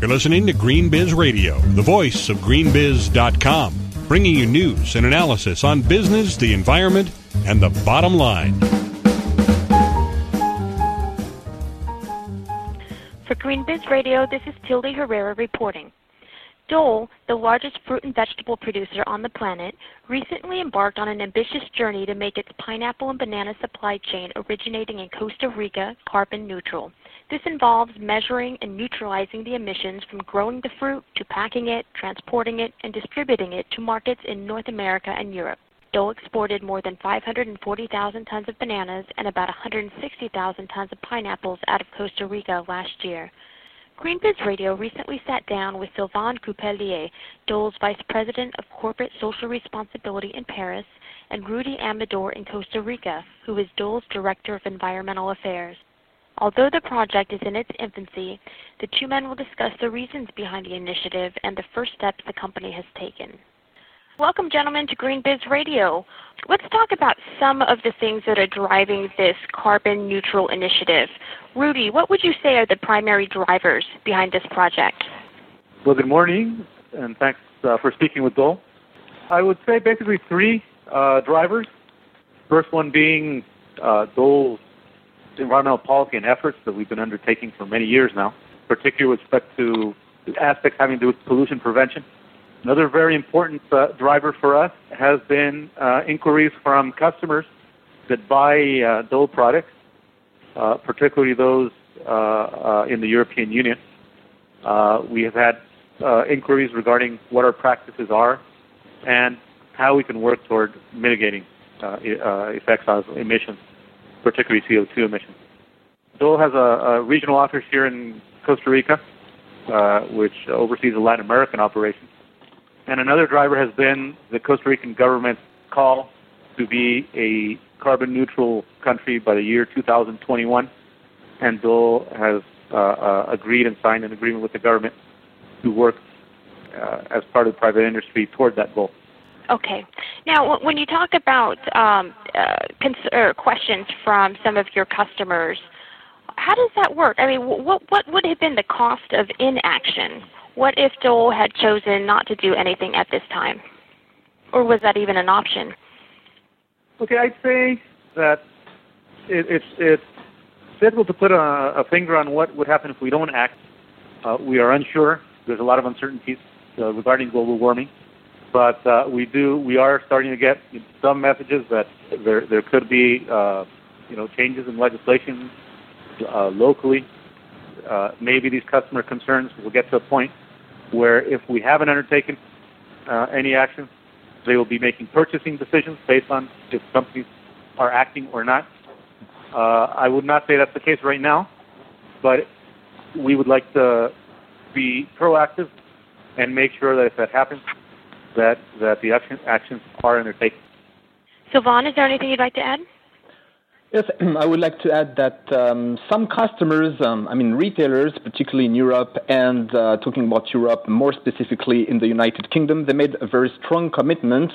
You're listening to GreenBiz Radio, the voice of greenbiz.com, bringing you news and analysis on business, the environment, and the bottom line. For GreenBiz Radio, this is Tildy Herrera reporting. Dole, the largest fruit and vegetable producer on the planet, recently embarked on an ambitious journey to make its pineapple and banana supply chain originating in Costa Rica carbon neutral. This involves measuring and neutralizing the emissions from growing the fruit to packing it, transporting it, and distributing it to markets in North America and Europe. Dole exported more than 540,000 tons of bananas and about 160,000 tons of pineapples out of Costa Rica last year. GreenBiz Radio recently sat down with Sylvain Cuperlier, Dole's Vice President of Corporate Social Responsibility in Paris, and Rudy Amador in Costa Rica, who is Dole's Director of Environmental Affairs. Although the project is in its infancy, the two men will discuss the reasons behind the initiative and the first steps the company has taken. Welcome, gentlemen, to GreenBiz Radio. Let's talk about some of the things that are driving this carbon neutral initiative. Rudy, what would you say are the primary drivers behind this project? Well, good morning, and thanks uh, for speaking with Dole. I would say basically three uh, drivers. First one being uh, Dole's environmental policy and efforts that we've been undertaking for many years now, particularly with respect to aspects having to do with pollution prevention. Another very important uh, driver for us has been uh, inquiries from customers that buy uh, Dole products, uh, particularly those uh, uh, in the European Union. we have had inquiries regarding what our practices are and how we can work toward mitigating effects on emissions particularly CO2 emissions. Dole has a, a regional office here in Costa Rica, uh, which oversees the Latin American operations. And another driver has been the Costa Rican government's call to be a carbon neutral country by the year 2021. And Dole has uh, uh, agreed and signed an agreement with the government to work uh, as part of private industry toward that goal. Okay. Now, when you talk about um, uh, questions from some of your customers, how does that work? I mean, what what would have been the cost of inaction? What if Dole had chosen not to do anything at this time, or was that even an option? Okay, I'd say that it, it's it's difficult to put a, a, finger on what would happen if we don't act. Uh, we are unsure. There's a lot of uncertainties uh, regarding global warming but uh, we do we are starting to get some messages that there there could be uh, you know changes in legislation uh, locally. Uh, maybe these customer concerns will get to a point where if we haven't undertaken uh, any action, they will be making purchasing decisions based on if companies are acting or not. Uh, I would not say that's the case right now, but we would like to be proactive and make sure that if that happens, that, that the action, actions are undertaken. Sylvain, is there anything you'd like to add? Yes, I would like to add that um, some customers, um, I mean retailers, particularly in Europe, and uh, talking about Europe more specifically in the United Kingdom, they made a very strong commitment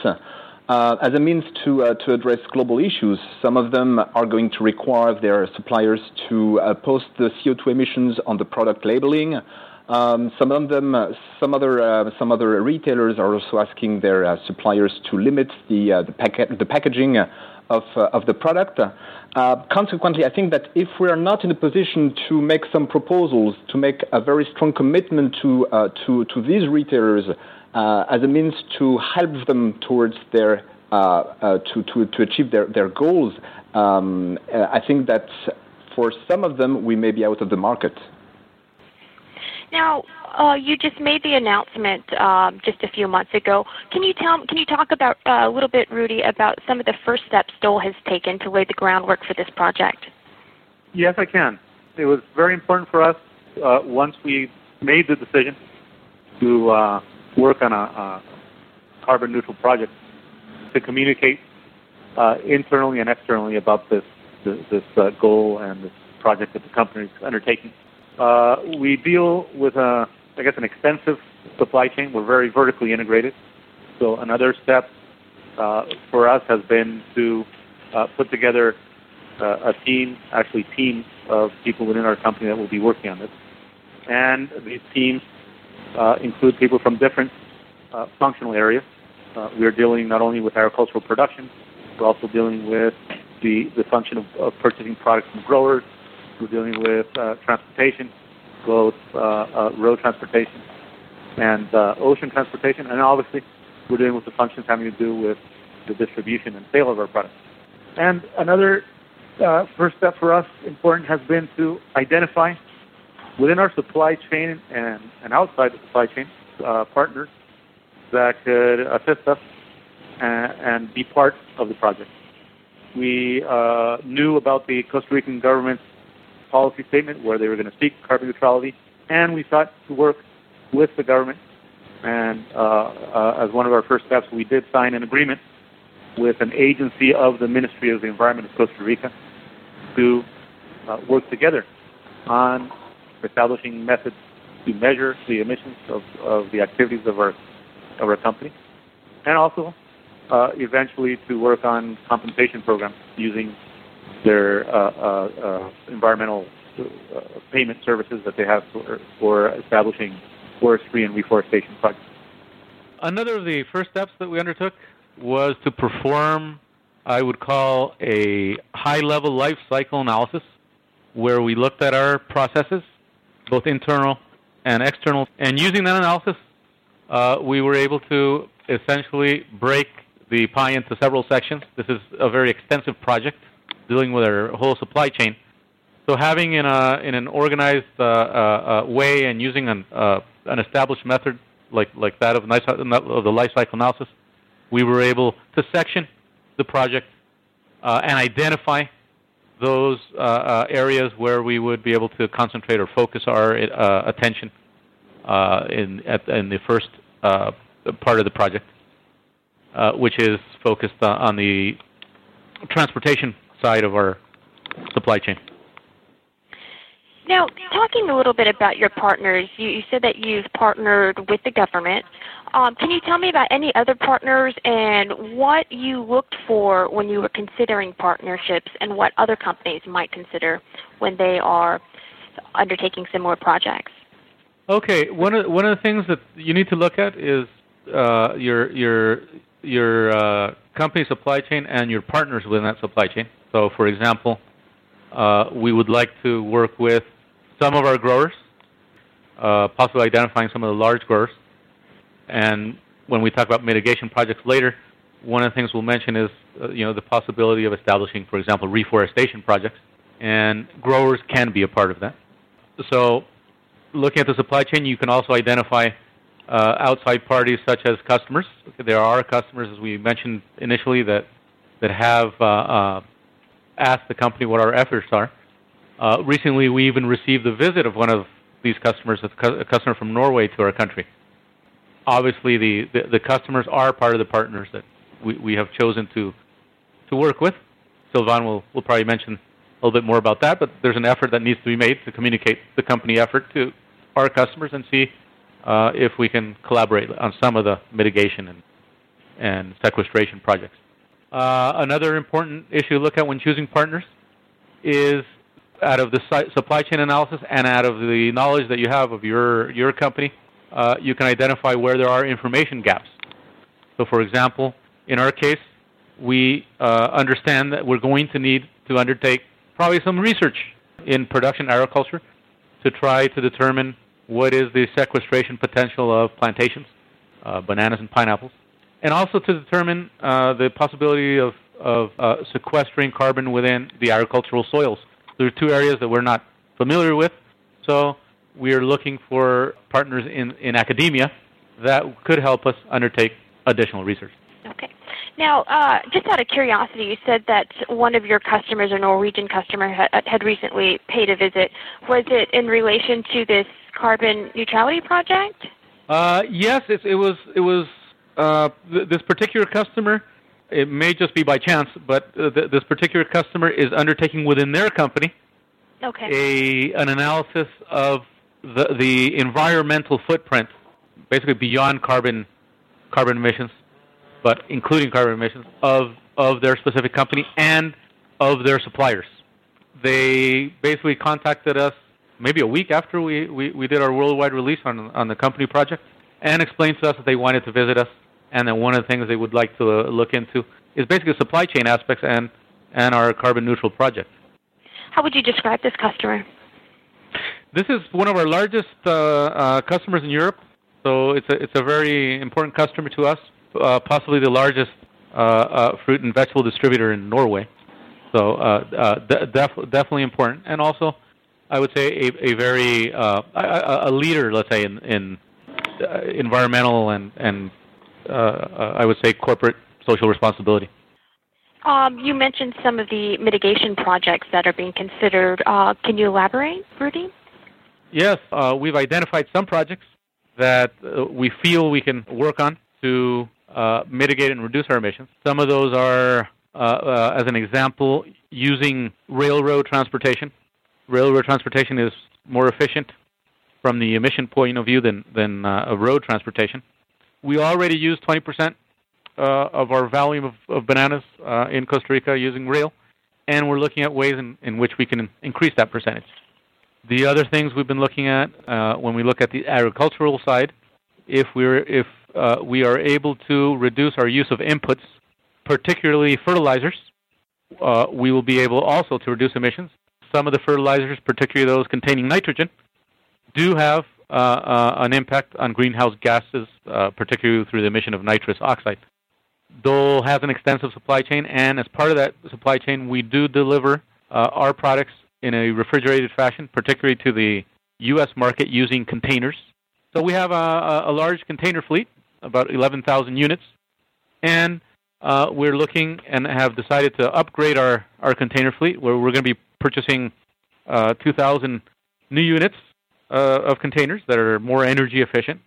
uh, as a means to uh, to address global issues. Some of them are going to require their suppliers to uh, post the CO2 emissions on the product labeling. Um, some of them, uh, some other, uh, some other retailers are also asking their uh, suppliers to limit the uh, the, the packaging of uh, of the product. Uh, consequently, I think that if we are not in a position to make some proposals, to make a very strong commitment to to to these retailers as a means to help them towards their to, to to achieve their their goals, um, I think that for some of them we may be out of the market. Now, uh, you just made the announcement um, just a few months ago. Can you tell? Can you talk about uh, a little bit, Rudy, about some of the first steps Dole has taken to lay the groundwork for this project? Yes, I can. It was very important for us uh, once we made the decision to uh, work on a, a, carbon neutral project to communicate uh, internally and externally about this this, this uh, goal and this project that the company is undertaking. Uh, we deal with a, I guess, an extensive supply chain. We're very vertically integrated. So another step uh, for us has been to uh, put together uh, a team, actually teams of people within our company that will be working on this. and these teams uh, include people from different uh, functional areas. Uh, we are dealing not only with agricultural production, we're also dealing with the, the function of, of purchasing products from growers. We're dealing with uh, transportation, both uh, uh, road transportation and ocean transportation, and obviously we're dealing with the functions having to do with the distribution and sale of our products. And another uh, first step for us important has been to identify within our supply chain and, and outside the supply chain uh, partners that could assist us and, and, be part of the project. We uh, knew about the Costa Rican government's policy statement where they were going to seek carbon neutrality, and we sought to work with the government. And uh, uh, as one of our first steps, we did sign an agreement with an agency of the Ministry of the Environment of Costa Rica to uh, work together on establishing methods to measure the emissions of, of the activities of our of our company, and also uh, eventually to work on compensation programs using their uh, uh, uh environmental payment services that they have for, for establishing forestry and reforestation projects. Another of the first steps that we undertook was to perform, I would call, a high level life cycle analysis where we looked at our processes, both internal and external. And using that analysis, uh, we were able to essentially break the pie into several sections. This is a very extensive project dealing with our whole supply chain. So having in, a, in an organized uh, uh, uh way and using an, uh, an established method like, like that of, of the life cycle analysis we were able to section the project uh, and identify those uh, areas where we would be able to concentrate or focus our attention in, at, in the first part of the project, which is focused on the transportation side of our supply chain. Now, talking a little bit about your partners, you, you said that you've partnered with the government. Um, can you tell me about any other partners and what you looked for when you were considering partnerships and what other companies might consider when they are undertaking similar projects? Okay, one of one of the things that you need to look at is uh, your your your uh, company supply chain and your partners within that supply chain. So, for example, uh, we would like to work with some of our growers, uh, possibly identifying some of the large growers, and when we talk about mitigation projects later, one of the things we'll mention is uh, you know the possibility of establishing, for example, reforestation projects, and growers can be a part of that. So, looking at the supply chain, you can also identify uh, outside parties such as customers. There are customers, as we mentioned initially, that that have uh the company what our efforts are. Uh, recently, we even received the visit of one of these customers, a customer from Norway, to our country obviously the, the, the, customers are part of the partners that we, we have chosen to to work with. Sylvain will, will probably mention a little bit more about that, but there's an effort that needs to be made to communicate the company effort to our customers and see uh, if we can collaborate on some of the mitigation and, and sequestration projects. Uh, another important issue to look at when choosing partners is out of the supply chain analysis and out of the knowledge that you have of your, your company, uh, you can identify where there are information gaps. So, for example, in our case, we uh, understand that we're going to need to undertake probably some research in production agriculture to try to determine what is the sequestration potential of plantations, uh, bananas and pineapples, and also to determine uh, the possibility of, of uh, sequestering carbon within the agricultural soils. There are two areas that we're not familiar with, so we are looking for partners in, in academia that could help us undertake additional research. Okay. Now, uh, just out of curiosity, you said that one of your customers, a Norwegian customer, had, had recently paid a visit. Was it in relation to this carbon neutrality project? Uh, yes, it, it, was. It was uh, th- this particular customer. It may just be by chance, but uh, th- this particular customer is undertaking within their company okay. a an analysis of the the environmental footprint, basically beyond carbon carbon emissions, but including carbon emissions of of their specific company and of their suppliers. They basically contacted us maybe a week after we, we, we did our worldwide release on on the company project, and explained to us that they wanted to visit us, and then one of the things they would like to look into is basically supply chain aspects and and our carbon neutral project. How would you describe this customer? This is one of our largest uh, uh, customers in Europe, so it's a it's a very important customer to us. Uh, possibly the largest uh, uh, fruit and vegetable distributor in Norway. So uh, def- definitely important, and also I would say a, a very a, a, leader, let's say in, in environmental and and I would say corporate social responsibility. Um, you mentioned some of the mitigation projects that are being considered. Uh, can you elaborate, Rudy? Yes, uh, we've identified some projects that uh, we feel we can work on to uh, mitigate and reduce our emissions. Some of those are, uh, uh, as an example, using railroad transportation. Railroad transportation is more efficient from the emission point of view than, than uh, road transportation. We already use 20% uh, of our volume of, of bananas uh, in Costa Rica using rail, and we're looking at ways in, in which we can increase that percentage. The other things we've been looking at uh, when we look at the agricultural side, if we're if uh, we are able to reduce our use of inputs, particularly fertilizers, uh, we will be able also to reduce emissions. Some of the fertilizers, particularly those containing nitrogen, do have an impact on greenhouse gases, uh, particularly through the emission of nitrous oxide. Dole has an extensive supply chain, and as part of that supply chain, we do deliver our products in a refrigerated fashion, particularly to the U.S. market using containers. So we have a, a large container fleet, about 11,000 units, and uh, we're looking and have decided to upgrade our, our container fleet, where we're going to be purchasing uh, 2,000 new units uh, of containers that are more energy efficient,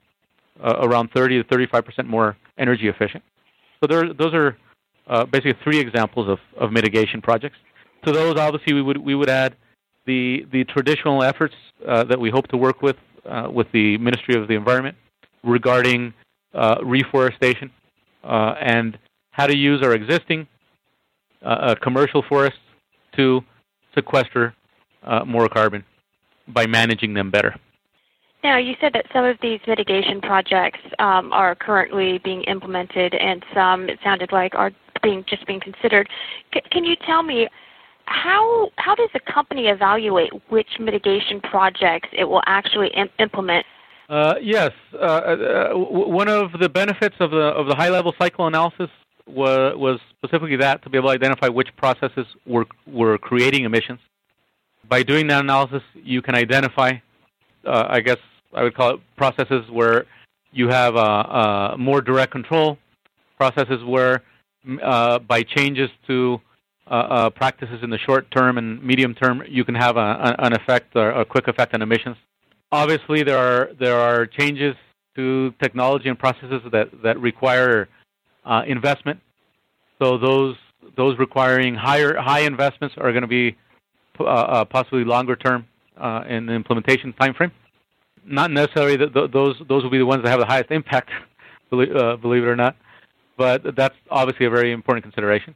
uh, around 30 to 35 percent more energy efficient. So there, those are uh, basically three examples of, of mitigation projects. To those, obviously, we would we would add the the traditional efforts uh, that we hope to work with uh, with the Ministry of the Environment regarding uh, reforestation and how to use our existing commercial forests to sequester more carbon by managing them better. Now, you said that some of these mitigation projects um, are currently being implemented, and some it sounded like are being just being considered. C- can you tell me how how does a company evaluate which mitigation projects it will actually Im- implement? Uh, yes, uh, uh, w- one of the benefits of the of the high level cycle analysis was, was specifically that to be able to identify which processes were were creating emissions. By doing that analysis, you can identify, uh, I guess I would call it processes where you have uh, uh, more direct control, processes where by changes to uh, uh, practices in the short term and medium term, you can have a, an effect, or a quick effect on emissions. Obviously, there are there are changes to technology and processes that that require uh, investment. So those those requiring higher high investments are going to be uh, uh, possibly longer term uh, in the implementation time frame. Not necessarily that those those will be the ones that have the highest impact, believe, believe it or not, but that's obviously a very important consideration.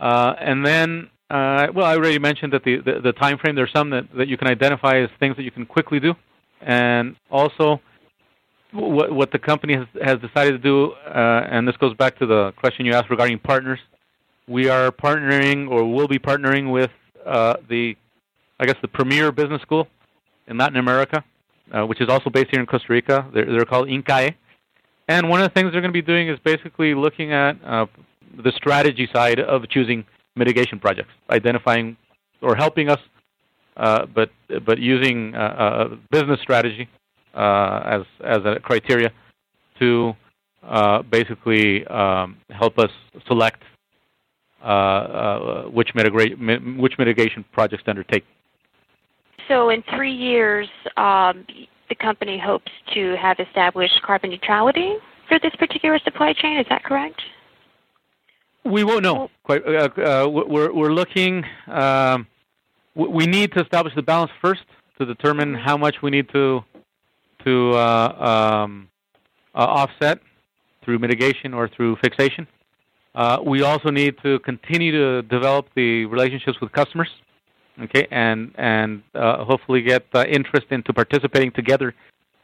Uh, and then, uh, well, I already mentioned that the, the, the time frame, there's some that, that you can identify as things that you can quickly do. And also, what, what the company has, has decided to do, uh, and this goes back to the question you asked regarding partners, we are partnering or will be partnering with uh, the, I guess, the premier business school in Latin America, uh, which is also based here in Costa Rica. They're, they're called INCAE. And one of the things they're going to be doing is basically looking at uh, the strategy side of choosing mitigation projects, identifying or helping us, uh, but but using uh, a business strategy uh, as as a criteria to uh, basically um, help us select uh, uh, which, mitigate, which mitigation projects to undertake. So, in three years, um, the company hopes to have established carbon neutrality for this particular supply chain. Is that correct? We won't know. Quite. Uh, uh, we're we're looking. Um, we need to establish the balance first to determine how much we need to to uh, um, uh, offset through mitigation or through fixation. Uh, we also need to continue to develop the relationships with customers okay, and and uh, hopefully get uh, interest into participating together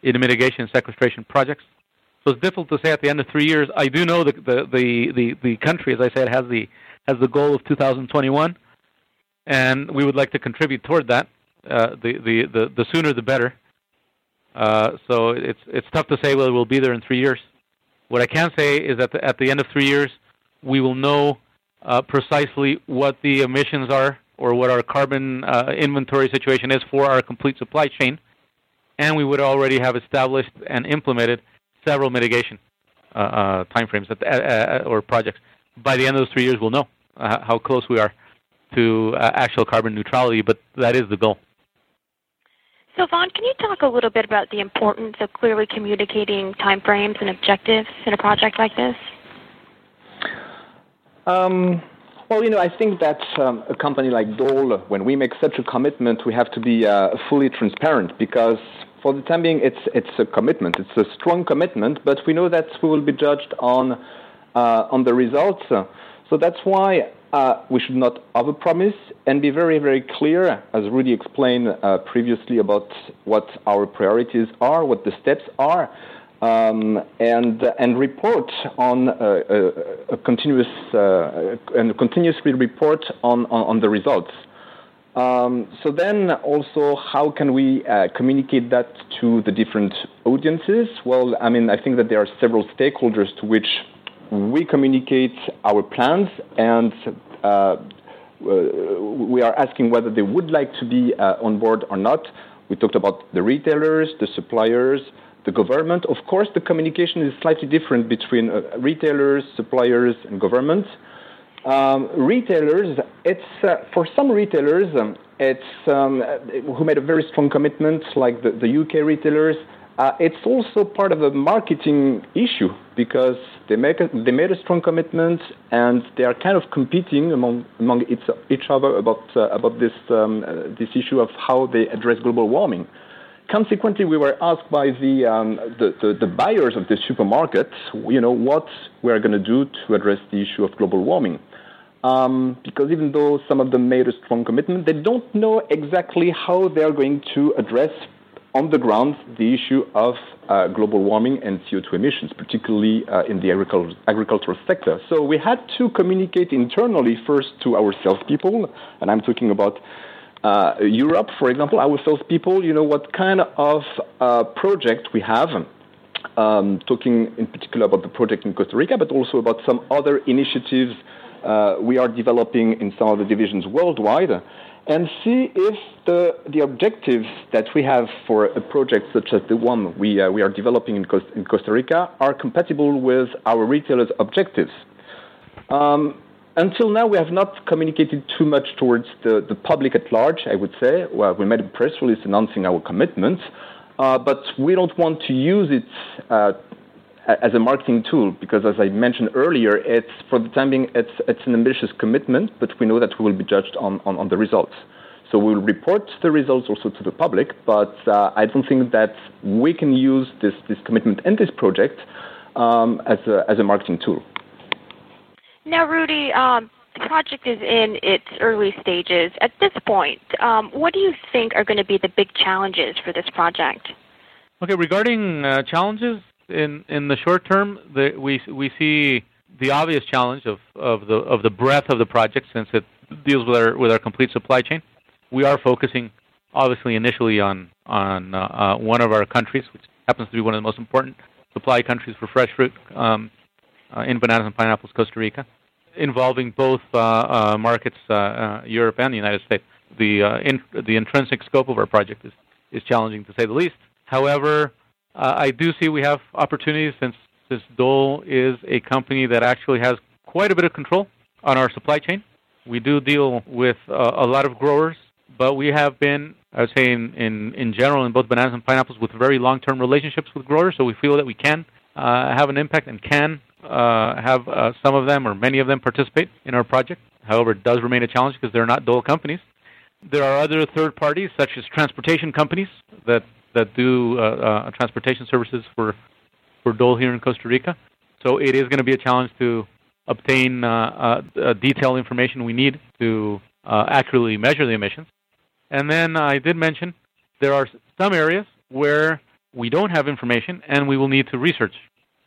in mitigation and sequestration projects. So it's difficult to say at the end of three years. I do know that the the the, the country, as I said, has the has the goal of 2021, and we would like to contribute toward that. Uh, the, the the the sooner the better. Uh, so it's it's tough to say whether we'll be there in three years. What I can say is that the, at the end of three years, we will know uh, precisely what the emissions are or what our carbon uh, inventory situation is for our complete supply chain, and we would already have established and implemented several mitigation uh, uh timeframes uh, uh, or projects. By the end of those three years, we'll know how close we are to actual carbon neutrality, but that is the goal. Sylvain, can you talk a little bit about the importance of clearly communicating timeframes and objectives in a project like this? Um, well, you know, I think that um, a company like Dole, when we make such a commitment, we have to be uh, fully transparent because for the time being, it's it's a commitment. It's a strong commitment, but we know that we will be judged on uh, on the results. So that's why uh, we should not overpromise and be very, very clear, as Rudy explained uh, previously, about what our priorities are, what the steps are um, and and report on uh, a, a continuous uh, and continuously report on, on, on the results. Um, so then also how can we uh, communicate that to the different audiences? Well, I mean I think that there are several stakeholders to which we communicate our plans and uh, we are asking whether they would like to be uh, on board or not. We talked about the retailers, the suppliers, the government. Of course, the communication is slightly different between uh, retailers, suppliers, and government. Um, retailers, it's uh, for some retailers, um, it's um, who made a very strong commitment, like the, the UK retailers. Uh, it's also part of a marketing issue because they make a, they made a strong commitment and they are kind of competing among among each, each other about uh, about this um, uh, this issue of how they address global warming. Consequently, we were asked by the, um, the, the, the, buyers of the supermarkets, you know, what we're going to do to address the issue of global warming. Um, because even though some of them made a strong commitment, they don't know exactly how they're going to address on the ground the issue of uh, global warming and CO2 emissions, particularly uh, in the agricul- agricultural sector. So we had to communicate internally first to our salespeople, and I'm talking about uh, Europe, for example, our salespeople, you know, what kind of uh, project we have. Um, talking in particular about the project in Costa Rica, but also about some other initiatives uh, we are developing in some of the divisions worldwide, and see if the, the objectives that we have for a project such as the one we, uh, we are developing in, Costa, in Costa Rica are compatible with our retailers' objectives. Um, until now, we have not communicated too much towards the, the public at large, I would say. Well, we made a press release announcing our commitment, uh, but we don't want to use it uh, as a marketing tool because, as I mentioned earlier, it's for the time being, it's, it's an ambitious commitment, but we know that we will be judged on, on, on the results. So we'll report the results also to the public, but uh, I don't think that we can use this, this commitment and this project um, as, a, as a marketing tool. Now, Rudy, um, the project is in its early stages. At this point, um, what do you think are going to be the big challenges for this project? Okay, regarding uh, challenges in in the short term, the, we we see the obvious challenge of, of the of the breadth of the project since it deals with our with our complete supply chain. We are focusing obviously initially on on uh, uh, one of our countries, which happens to be one of the most important supply countries for fresh fruit um, uh, in bananas and pineapples, Costa Rica involving both uh, uh, markets, uh, Europe and the United States. The in, the intrinsic scope of our project is is challenging to say the least. However, I do see we have opportunities since since Dole is a company that actually has quite a bit of control on our supply chain. We do deal with uh, a lot of growers, but we have been, I would say, in, in, in general, in both bananas and pineapples, with very long term relationships with growers. So we feel that we can have an impact and can uh, have uh, some of them or many of them participate in our project. However, it does remain a challenge because they're not Dole companies. There are other third parties, such as transportation companies, that that do uh, uh, transportation services for for Dole here in Costa Rica. So it is going to be a challenge to obtain uh, uh, detailed information we need to accurately measure the emissions. And then I did mention there are some areas where we don't have information and we will need to research.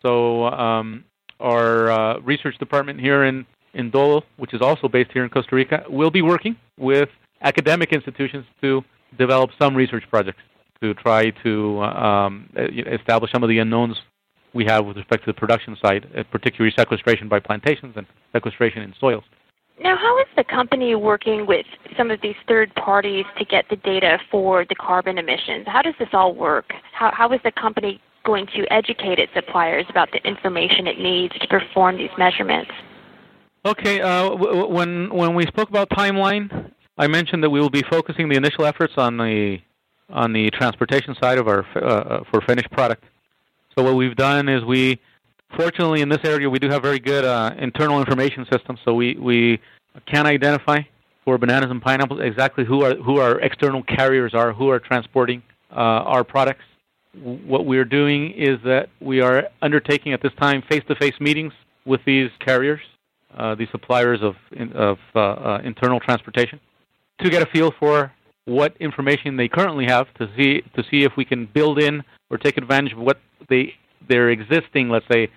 So um, our uh, research department here in, in Dole, which is also based here in Costa Rica, will be working with academic institutions to develop some research projects to try to um, establish some of the unknowns we have with respect to the production side, particularly sequestration by plantations and sequestration in soils. Now, how is the company working with some of these third parties to get the data for the carbon emissions? How does this all work? How, how is the company going to educate its suppliers about the information it needs to perform these measurements? Okay, uh, w- when when we spoke about timeline, I mentioned that we will be focusing the initial efforts on the on the transportation side of our uh, uh, for finished product. So what we've done is we, fortunately in this area, we do have very good uh, internal information systems. So we we can identify for bananas and pineapples exactly who are who our external carriers are, who are transporting uh, our products. What we are doing is that we are undertaking at this time face-to-face meetings with these carriers, uh, these suppliers of of uh, internal transportation to get a feel for what information they currently have to see to see if we can build in or take advantage of what they their existing, let's say,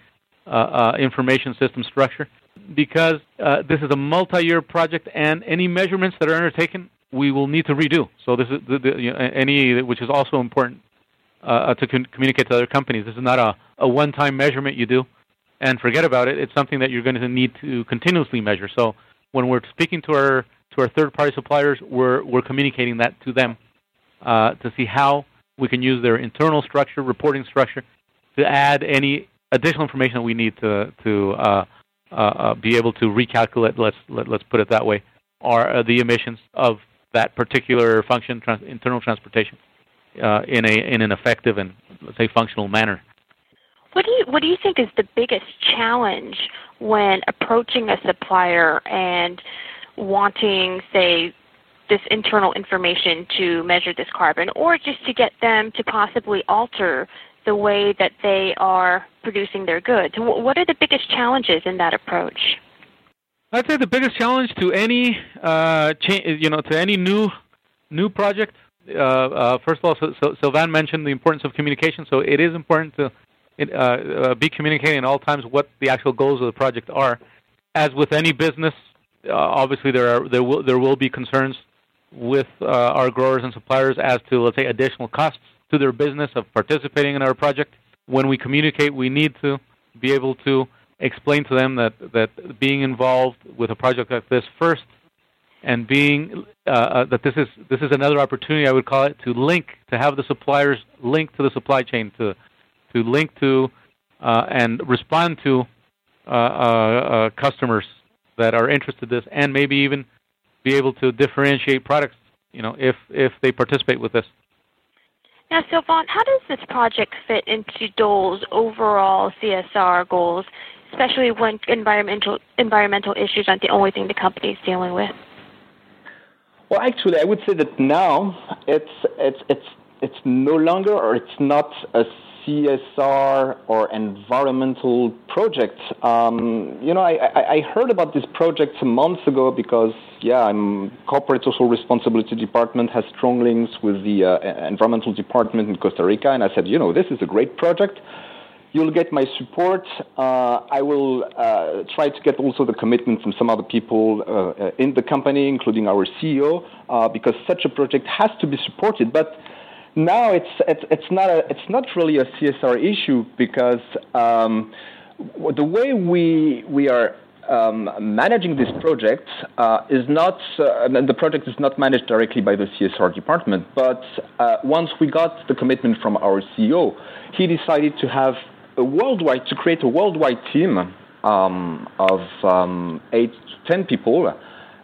uh, uh, information system structure. Because uh, this is a multi-year project, and any measurements that are undertaken, we will need to redo. So this is the, the, you know, any which is also important uh, to con- communicate to other companies. This is not a, a one-time measurement you do and forget about it. It's something that you're going to need to continuously measure. So when we're speaking to our to our third-party suppliers, we're we're communicating that to them uh, to see how we can use their internal structure, reporting structure, to add any additional information that we need to to uh, uh, uh be able to recalculate. Let's let, us let us put it that way, are uh, the emissions of that particular function, trans- internal transportation, uh, in a in an effective and let's say functional manner. What do you what do you think is the biggest challenge when approaching a supplier and wanting, say, this internal information to measure this carbon, or just to get them to possibly alter the way that they are producing their goods. What are the biggest challenges in that approach? I'd say the biggest challenge to any, uh, cha- you know, to any new new project. Uh, uh, first of all, so, so Sylvain mentioned the importance of communication. So it is important to uh, uh, be communicating at all times what the actual goals of the project are. As with any business, uh, obviously there are there will there will be concerns with our growers and suppliers as to let's say additional costs to their business of participating in our project. When we communicate, we need to be able to explain to them that that being involved with a project like this first and being uh, uh, that this is this is another opportunity I would call it to link to have the suppliers link to the supply chain to to link to uh, and respond to uh, uh, customers that are interested in this, and maybe even be able to differentiate products. You know, if if they participate with this. Now, Sylvain, how does this project fit into Dole's overall CSR goals, especially when environmental environmental issues aren't the only thing the company is dealing with? Well, actually, I would say that now it's it's it's it's no longer or it's not a CSR or environmental project. Um, you know, I, I, I, heard about this project some months ago because, yeah, I'm corporate social responsibility department has strong links with the uh, environmental department in Costa Rica, and I said, you know, this is a great project. You'll get my support. Uh, I will uh, try to get also the commitment from some other people uh, in the company, including our CEO, uh, because such a project has to be supported. But now it's it's it's not a it's not really a CSR issue because um, the way we we are um, managing this project uh, is not uh, the project is not managed directly by the CSR department. But uh, once we got the commitment from our CEO, he decided to have a worldwide to create a worldwide team um, of um, eight to ten people,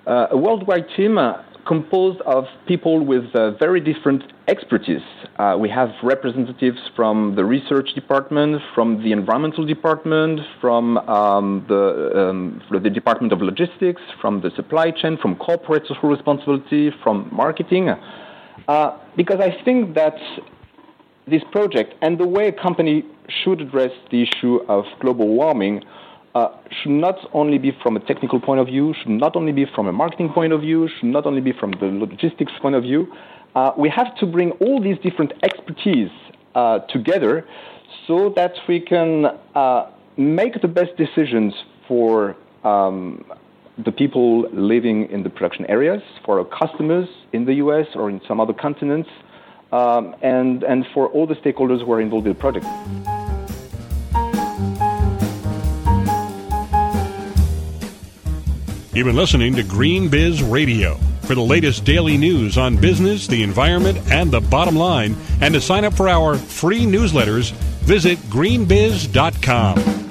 uh, a worldwide team uh, composed of people with uh, very different expertise. Uh, we have representatives from the research department, from the environmental department, from um, the, um, the department of logistics, from the supply chain, from corporate social responsibility, from marketing. Uh, because I think that this project and the way a company should address the issue of global warming uh, should not only be from a technical point of view, should not only be from a marketing point of view, should not only be from the logistics point of view. Uh, we have to bring all these different expertise uh, together so that we can uh, make the best decisions for um, the people living in the production areas, for our customers in the US or in some other continents, um, and, and for all the stakeholders who are involved in the project. You've been listening to GreenBiz Radio. For the latest daily news on business, the environment, and the bottom line, and to sign up for our free newsletters, visit greenbiz.com.